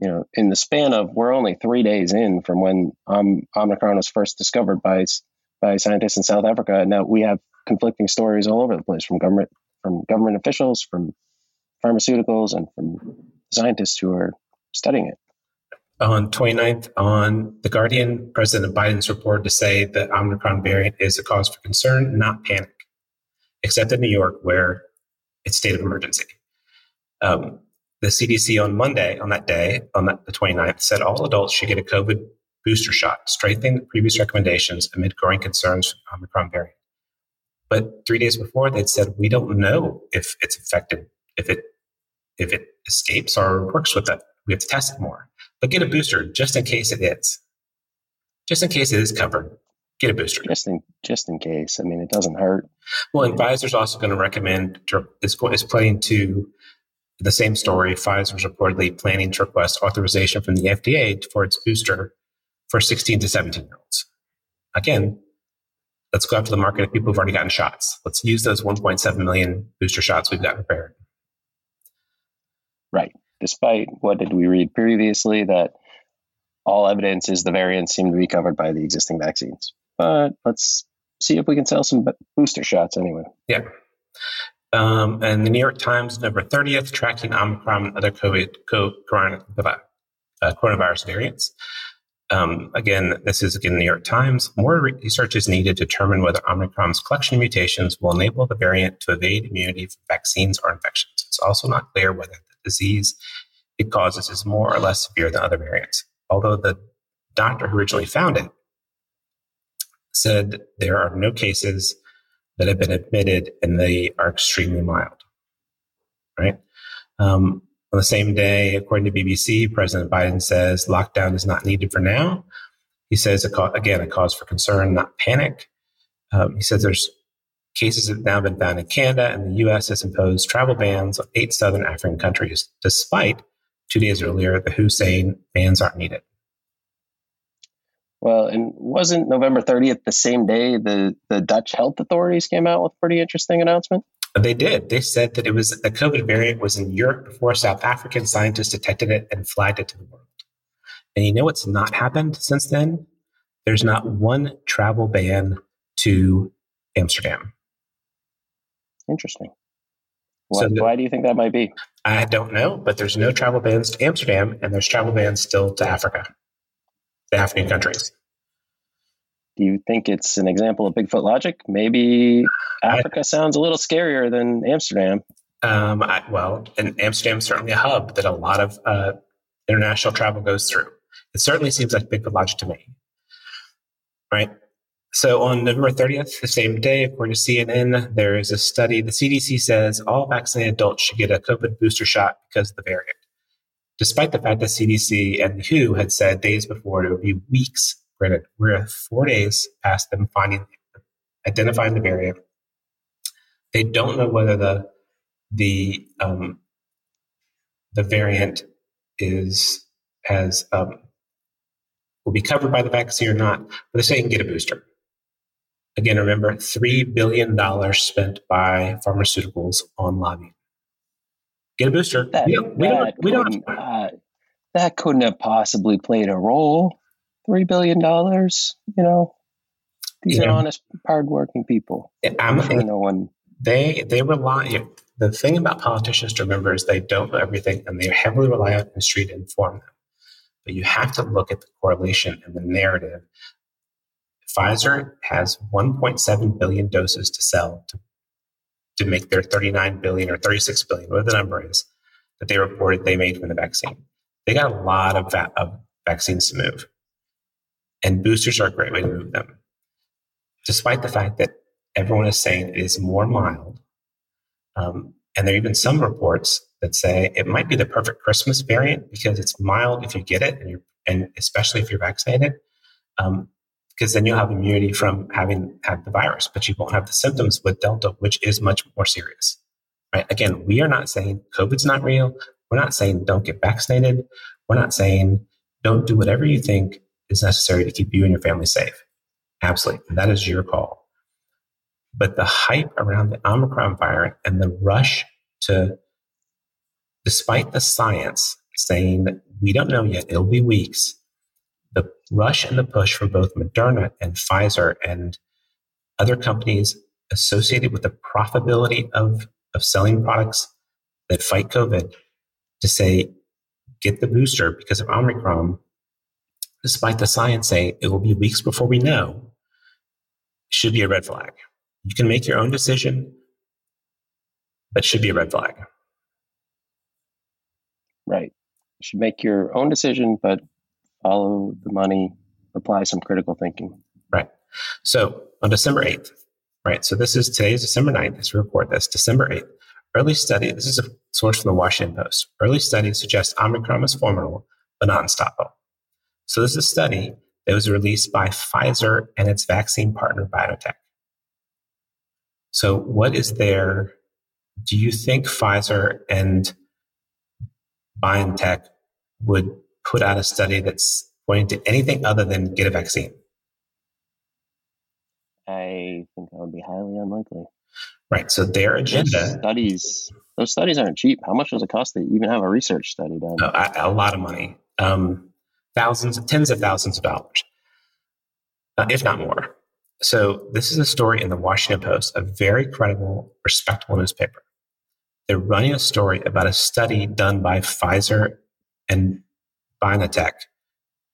you know, in the span of we're only three days in from when um, Omicron was first discovered by by scientists in South Africa, and now we have conflicting stories all over the place from government from government officials, from pharmaceuticals, and from scientists who are studying it. On 29th, on The Guardian, President Biden's report to say the Omicron variant is a cause for concern, not panic, except in New York, where it's state of emergency. Um, the CDC on Monday, on that day, on the 29th, said all adults should get a COVID booster shot, strengthening the previous recommendations amid growing concerns for Omicron variant. But three days before, they'd said we don't know if it's effective, if it if it escapes or works with it. We have to test it more. But get a booster just in case it hits. Just in case it is covered, get a booster. Just in just in case. I mean, it doesn't hurt. Well, and Pfizer's also going to recommend It's is is planning to the same story. Pfizer's reportedly planning to request authorization from the FDA for its booster for 16 to 17 year olds. Again, let's go after the market of people who've already gotten shots. Let's use those 1.7 million booster shots we've got prepared. Right. Despite what did we read previously that all evidence is the variants seem to be covered by the existing vaccines. But let's see if we can sell some booster shots anyway. Yeah. Um, and the New York Times, November 30th, tracking Omicron and other COVID, uh, coronavirus variants. Um, again, this is again the New York Times. More research is needed to determine whether Omicron's collection mutations will enable the variant to evade immunity from vaccines or infections. It's also not clear whether the disease it causes is more or less severe than other variants. Although the doctor who originally found it said there are no cases that have been admitted and they are extremely mild. Right? Um, on the same day, according to BBC, President Biden says lockdown is not needed for now. He says, again, a cause for concern, not panic. Um, he says there's cases have now been found in Canada, and the U.S. has imposed travel bans on eight southern African countries, despite two days earlier the WHO saying bans aren't needed. Well, and wasn't November 30th the same day the, the Dutch health authorities came out with a pretty interesting announcement? They did. They said that it was the COVID variant was in Europe before South African scientists detected it and flagged it to the world. And you know what's not happened since then? There's not one travel ban to Amsterdam. Interesting. Why, so the, why do you think that might be? I don't know, but there's no travel bans to Amsterdam, and there's travel bans still to Africa, the African countries. Do you think it's an example of Bigfoot logic? Maybe Africa I, sounds a little scarier than Amsterdam. Um, I, well, and Amsterdam's certainly a hub that a lot of uh, international travel goes through. It certainly seems like Bigfoot logic to me. Right? So on November 30th, the same day, according to CNN, there is a study. The CDC says all vaccinated adults should get a COVID booster shot because of the variant. Despite the fact that CDC and WHO had said days before it would be weeks Granted, we're four days past them finding, identifying the variant They don't know whether the the um, the variant is has um, will be covered by the vaccine or not. But they're saying get a booster. Again, remember three billion dollars spent by pharmaceuticals on lobbying. Get a booster. That, we don't. We don't, we don't uh, that couldn't have possibly played a role. Three billion dollars. You know, these yeah. are honest, hardworking people. I'm, I'm sure no one. They they rely. The thing about politicians to remember is they don't know everything, and they heavily rely on industry to inform them. But you have to look at the correlation and the narrative. Pfizer has 1.7 billion doses to sell to, to make their 39 billion or 36 billion, whatever the number is, that they reported they made from the vaccine. They got a lot of, va- of vaccines to move. And boosters are a great way to move them despite the fact that everyone is saying it is more mild. Um, and there are even some reports that say it might be the perfect Christmas variant because it's mild if you get it, and, and especially if you're vaccinated, um, because then you'll have immunity from having had the virus, but you won't have the symptoms with Delta, which is much more serious. Right? Again, we are not saying COVID's not real. We're not saying don't get vaccinated. We're not saying don't do whatever you think is necessary to keep you and your family safe. Absolutely. That is your call. But the hype around the Omicron variant and the rush to, despite the science saying we don't know yet, it'll be weeks, rush and the push from both Moderna and Pfizer and other companies associated with the profitability of, of selling products that fight COVID to say, get the booster because of Omicron, despite the science saying it will be weeks before we know, should be a red flag. You can make your own decision, but should be a red flag. Right. You should make your own decision, but follow the money, apply some critical thinking. Right. So on December 8th, right? So this is today is December 9th as we report this, December 8th. Early study, this is a source from the Washington Post. Early study suggests Omicron is formidable, but not unstoppable. So this is a study that was released by Pfizer and its vaccine partner BioNTech. So, what is there? Do you think Pfizer and BioNTech would put out a study that's pointing to anything other than get a vaccine? I think that would be highly unlikely. Right. So their agenda those studies those studies aren't cheap. How much does it cost to even have a research study done? A, a lot of money. Um, thousands, tens of thousands of dollars, uh, if not more. So this is a story in the Washington Post, a very credible, respectable newspaper. They're running a story about a study done by Pfizer and BioNTech,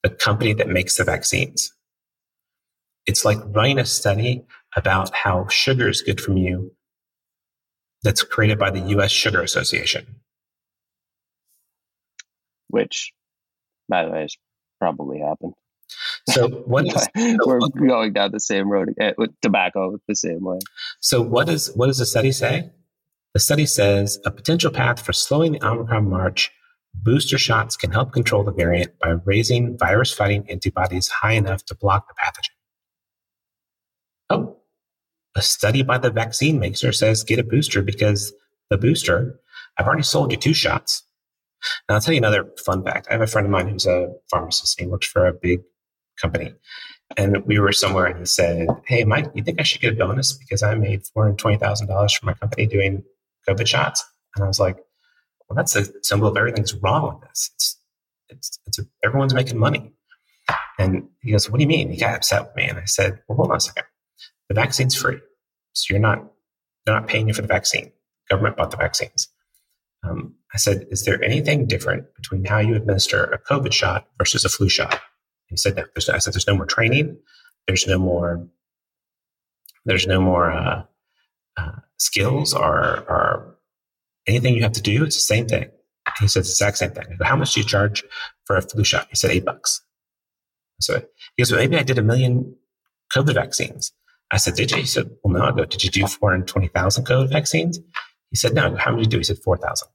the company that makes the vaccines. It's like running a study about how sugar is good for you that's created by the US Sugar Association. Which, by the way, is probably happened. So what is, we're going down the same road again, with tobacco the same way. So what is what does the study say? The study says a potential path for slowing the Omicron march, booster shots can help control the variant by raising virus fighting antibodies high enough to block the pathogen. Oh, a study by the vaccine maker says get a booster because the booster, I've already sold you two shots. Now, I'll tell you another fun fact. I have a friend of mine who's a pharmacist. He works for a big company. And we were somewhere and he said, Hey, Mike, you think I should get a bonus because I made $420,000 for my company doing COVID shots? And I was like, Well, that's a symbol of everything's wrong with this. It's, it's, it's a, everyone's making money. And he goes, What do you mean? He got upset with me. And I said, Well, hold on a second. The vaccine's free. So you're not, they're not paying you for the vaccine. Government bought the vaccines. Um, I said, Is there anything different between how you administer a COVID shot versus a flu shot? He said, no. I said, there's no more training. There's no more, there's no more uh, uh, skills or, or anything you have to do. It's the same thing. He said, the exact same thing. Go, How much do you charge for a flu shot? He said, eight bucks. So he goes, well, maybe I did a million COVID vaccines. I said, did you? He said, well, no. I go, did you do 420,000 COVID vaccines? He said, no. How many did you do? He said, 4,000.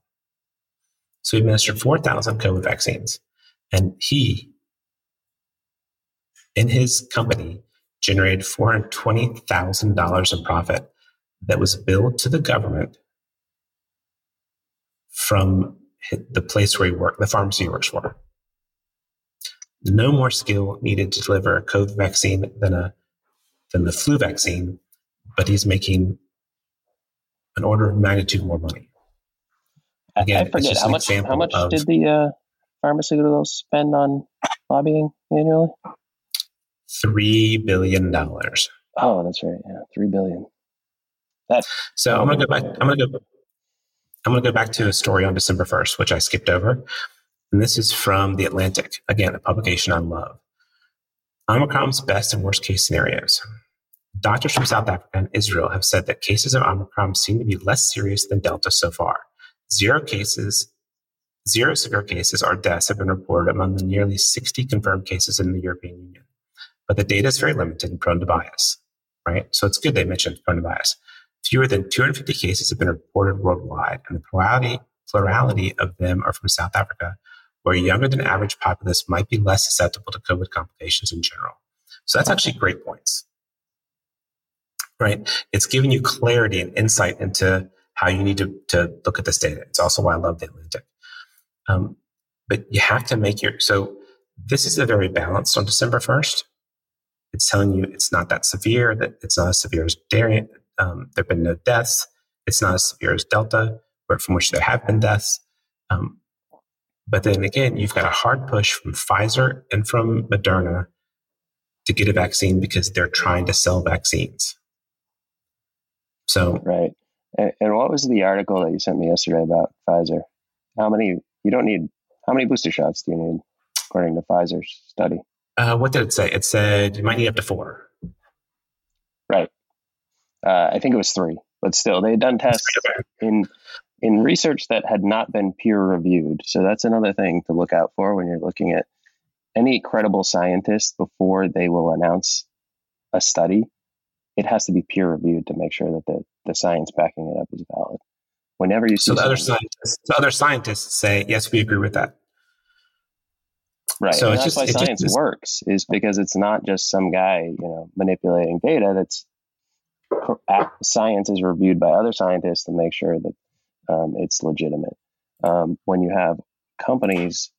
So he administered 4,000 COVID vaccines. And he in his company generated $420,000 in profit that was billed to the government from the place where he worked, the pharmacy he works for. No more skill needed to deliver a COVID vaccine than a than the flu vaccine, but he's making an order of magnitude more money. Again, I forget how much. How much of, did the uh, pharmaceuticals spend on lobbying annually? Three billion dollars. Oh, that's right. Yeah, three billion. That. So I'm gonna go back. I'm gonna go. I'm gonna go back to a story on December 1st, which I skipped over, and this is from the Atlantic. Again, a publication on love. Omicron's best and worst case scenarios. Doctors from South Africa and Israel have said that cases of Omicron seem to be less serious than Delta so far. Zero cases, zero severe cases or deaths have been reported among the nearly 60 confirmed cases in the European Union. But the data is very limited and prone to bias, right? So it's good they mentioned prone to bias. Fewer than 250 cases have been reported worldwide, and the plurality, plurality of them are from South Africa, where younger than average populace might be less susceptible to COVID complications in general. So that's actually great points, right? It's giving you clarity and insight into how you need to, to look at this data. It's also why I love the Atlantic. Um, but you have to make your, so this is a very balanced on December 1st. It's telling you it's not that severe, that it's not as severe as variant. Um, there have been no deaths. It's not as severe as Delta, where from which there have been deaths. Um, but then again, you've got a hard push from Pfizer and from Moderna to get a vaccine because they're trying to sell vaccines. So, right. And, and what was the article that you sent me yesterday about Pfizer? How many, you don't need, how many booster shots do you need according to Pfizer's study? Uh, what did it say? It said you might need up to four. Right. Uh, I think it was three, but still, they had done tests in in research that had not been peer reviewed. So that's another thing to look out for when you're looking at any credible scientist before they will announce a study. It has to be peer reviewed to make sure that the, the science backing it up is valid. Whenever you see so the other scientists, the other scientists say yes, we agree with that. Right. So that's just, why science just, works is because it's not just some guy, you know, manipulating data. That's science is reviewed by other scientists to make sure that um, it's legitimate. Um, when you have companies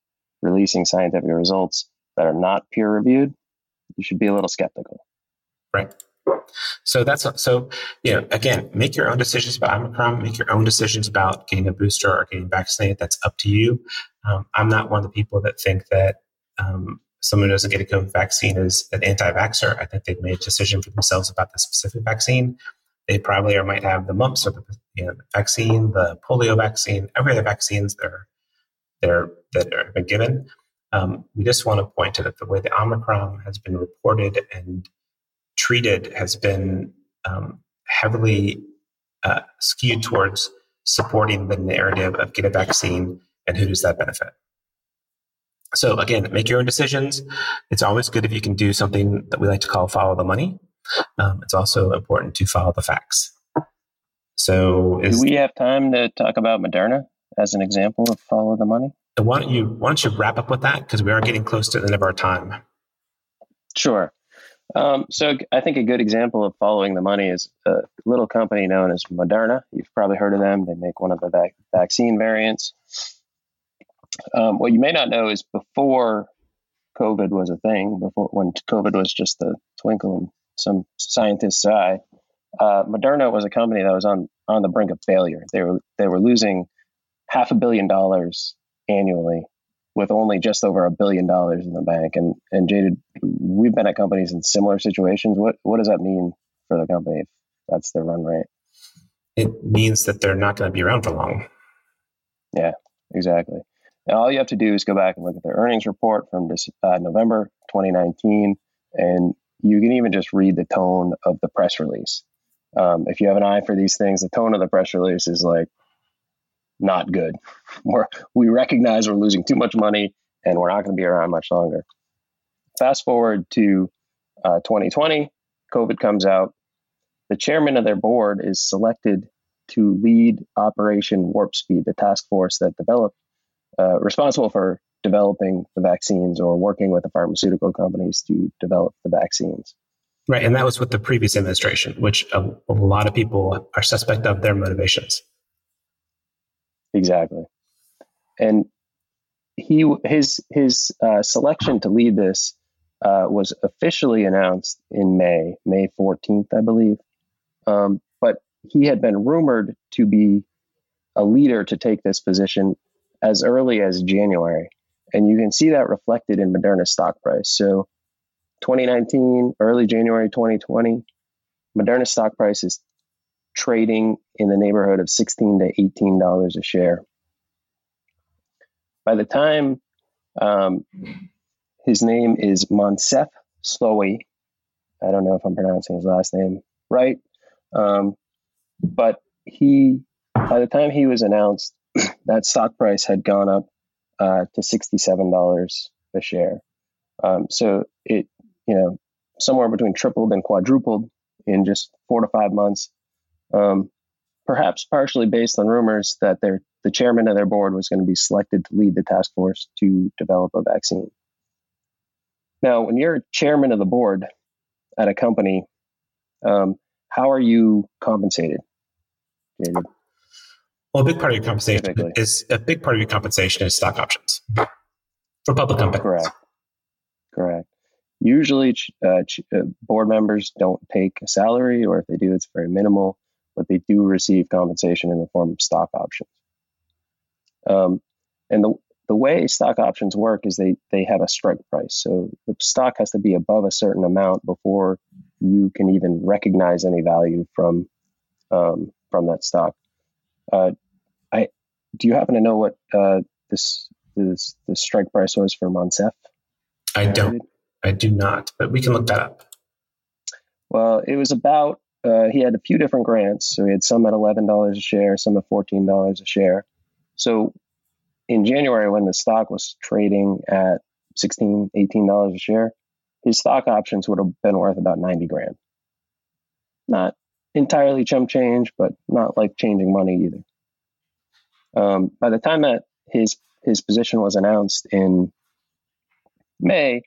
releasing scientific results that are not peer reviewed, you should be a little skeptical. Right. So that's so you know again, make your own decisions about Omicron. Make your own decisions about getting a booster or getting vaccinated. That's up to you. Um, I'm not one of the people that think that um, someone who doesn't get a COVID vaccine is an anti-vaxxer. I think they've made a decision for themselves about the specific vaccine. They probably or might have the mumps or the, you know, vaccine, the polio vaccine, every other vaccines that are, that are, that been given. Um, we just want to point to that the way the Omicron has been reported and treated has been um, heavily uh, skewed towards supporting the narrative of get a vaccine and who does that benefit. So again, make your own decisions. It's always good if you can do something that we like to call follow the money. Um, it's also important to follow the facts. So, is, do we have time to talk about Moderna as an example of follow the money? Why don't you why don't you wrap up with that because we are getting close to the end of our time. Sure. Um, so I think a good example of following the money is a little company known as Moderna. You've probably heard of them. They make one of the vac- vaccine variants. Um, what you may not know is before COVID was a thing, before when COVID was just a twinkle in some scientist's eye, uh, Moderna was a company that was on on the brink of failure. They were they were losing half a billion dollars annually with only just over a billion dollars in the bank. And and Jaded, we've been at companies in similar situations. What what does that mean for the company if that's their run rate? It means that they're not going to be around for long. Yeah, exactly. And all you have to do is go back and look at their earnings report from this, uh, November 2019, and you can even just read the tone of the press release. Um, if you have an eye for these things, the tone of the press release is like not good. We're, we recognize we're losing too much money and we're not going to be around much longer. Fast forward to uh, 2020, COVID comes out. The chairman of their board is selected to lead Operation Warp Speed, the task force that developed uh, responsible for developing the vaccines or working with the pharmaceutical companies to develop the vaccines. Right, and that was with the previous administration, which a, a lot of people are suspect of their motivations. Exactly, and he his his uh, selection to lead this uh, was officially announced in May, May fourteenth, I believe. Um, but he had been rumored to be a leader to take this position as early as January, and you can see that reflected in Moderna's stock price. So 2019, early January 2020, Moderna stock price is trading in the neighborhood of 16 to 18 dollars a share. By the time um, his name is Moncef Slaoui, I don't know if I'm pronouncing his last name right, um, but he by the time he was announced, that stock price had gone up uh, to $67 a share. Um, so it you know, somewhere between tripled and quadrupled in just four to five months. Um, perhaps partially based on rumors that their the chairman of their board was going to be selected to lead the task force to develop a vaccine. Now, when you're chairman of the board at a company, um, how are you compensated, David? Well, a big part of your compensation is a big part of your compensation is stock options for public companies. Correct. Correct. Usually, uh, uh, board members don't take a salary, or if they do, it's very minimal, but they do receive compensation in the form of stock options. Um, and the, the way stock options work is they, they have a strike price. So the stock has to be above a certain amount before you can even recognize any value from um, from that stock. Uh, do you happen to know what uh, this this the strike price was for Moncef? I don't. I do not, but we can look that up. Well, it was about, uh, he had a few different grants. So he had some at $11 a share, some at $14 a share. So in January, when the stock was trading at $16, $18 a share, his stock options would have been worth about 90 grand. Not entirely chump change, but not like changing money either. Um, by the time that his his position was announced in May,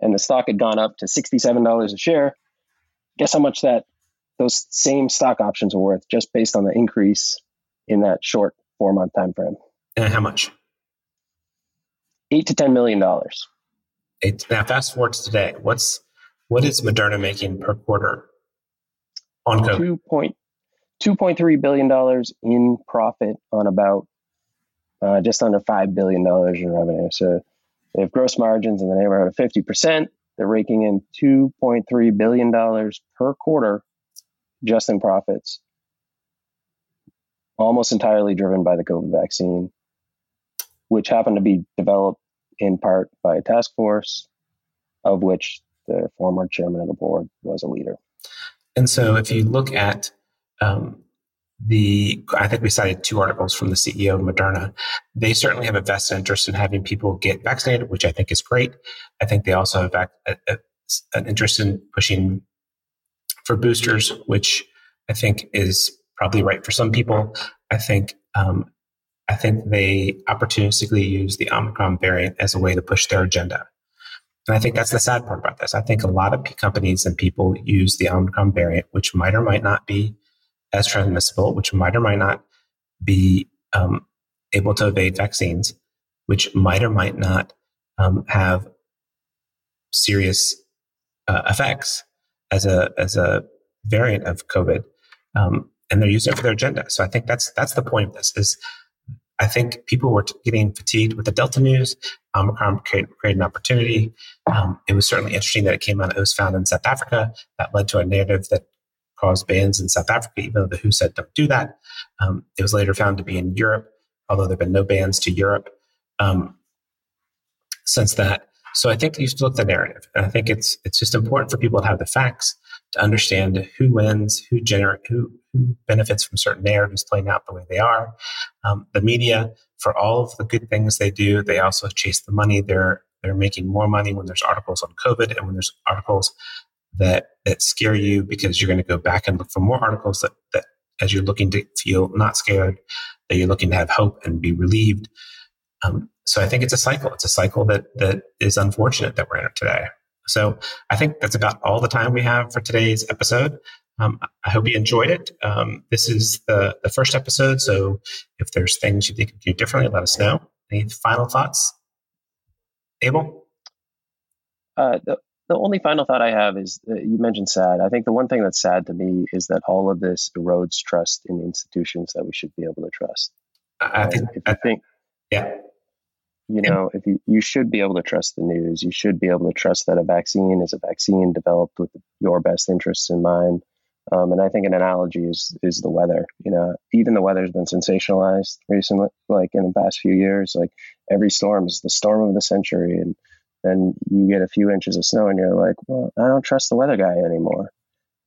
and the stock had gone up to $67 a share, guess how much that those same stock options are worth just based on the increase in that short four month time frame? And how much? Eight to ten million dollars. Now, fast forward to today. What's what is Moderna making per quarter on COVID? Two point two point three billion dollars in profit on about uh, just under five billion dollars in revenue. So they have gross margins in the neighborhood of 50%. They're raking in $2.3 billion per quarter just in profits, almost entirely driven by the COVID vaccine, which happened to be developed in part by a task force of which the former chairman of the board was a leader. And so if you look at um, the I think we cited two articles from the CEO of Moderna. They certainly have a vested interest in having people get vaccinated, which I think is great. I think they also have a, a, an interest in pushing for boosters, which I think is probably right for some people. I think um, I think they opportunistically use the Omicron variant as a way to push their agenda. And I think that's the sad part about this. I think a lot of companies and people use the Omicron variant, which might or might not be as transmissible, which might or might not be um, able to evade vaccines, which might or might not um, have serious uh, effects as a as a variant of COVID, um, and they're using it for their agenda. So I think that's that's the point of this. Is I think people were getting fatigued with the Delta news. Omicron created, created an opportunity. Um, it was certainly interesting that it came out. It was found in South Africa. That led to a narrative that caused bans in South Africa, even though the WHO said don't do that. Um, it was later found to be in Europe, although there have been no bans to Europe um, since that. So I think you to look at the narrative, and I think it's it's just important for people to have the facts to understand who wins, who generate, who who benefits from certain narratives playing out the way they are. Um, the media, for all of the good things they do, they also chase the money. They're they're making more money when there's articles on COVID and when there's articles that that scare you because you're going to go back and look for more articles that, that as you're looking to feel not scared, that you're looking to have hope and be relieved. Um, so I think it's a cycle. It's a cycle that that is unfortunate that we're in today. So I think that's about all the time we have for today's episode. Um, I hope you enjoyed it. Um, this is the, the first episode, so if there's things you think you could do differently, let us know. Any final thoughts? Able? Uh, the, the only final thought I have is you mentioned sad. I think the one thing that's sad to me is that all of this erodes trust in institutions that we should be able to trust. I think, if you think, yeah, you know, if you, you should be able to trust the news, you should be able to trust that a vaccine is a vaccine developed with your best interests in mind. Um, and I think an analogy is is the weather. You know, even the weather's been sensationalized recently, like in the past few years. Like every storm is the storm of the century, and then you get a few inches of snow, and you're like, well, I don't trust the weather guy anymore.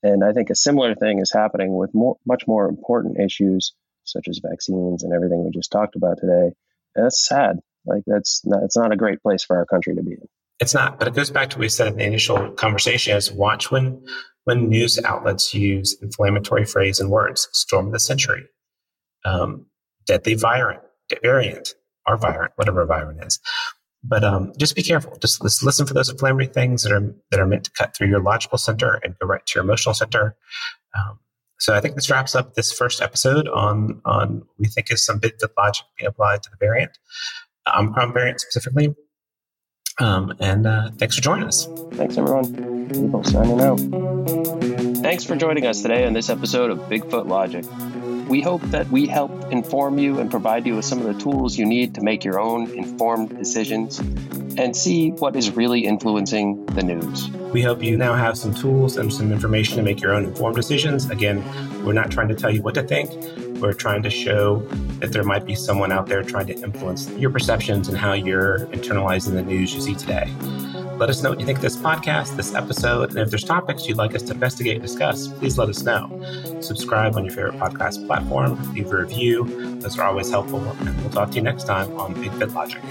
And I think a similar thing is happening with more, much more important issues such as vaccines and everything we just talked about today. And that's sad. Like that's not, it's not a great place for our country to be in. It's not, but it goes back to what we said in the initial conversation: is watch when when news outlets use inflammatory phrase and words, storm of the century, um, deadly virant, variant, our virant, whatever virant is. But um, just be careful. Just, just listen for those inflammatory things that are that are meant to cut through your logical center and go right to your emotional center. Um, so I think this wraps up this first episode on on we think is some bits of logic being applied to the variant, Omicron variant specifically. Um, and uh, thanks for joining us. Thanks, everyone. People signing out. Thanks for joining us today on this episode of Bigfoot Logic. We hope that we help inform you and provide you with some of the tools you need to make your own informed decisions and see what is really influencing the news. We hope you now have some tools and some information to make your own informed decisions. Again, we're not trying to tell you what to think. We're trying to show that there might be someone out there trying to influence your perceptions and how you're internalizing the news you see today. Let us know what you think of this podcast, this episode, and if there's topics you'd like us to investigate and discuss, please let us know. Subscribe on your favorite podcast platform, leave a review. Those are always helpful. And we'll talk to you next time on Bigfoot Logic.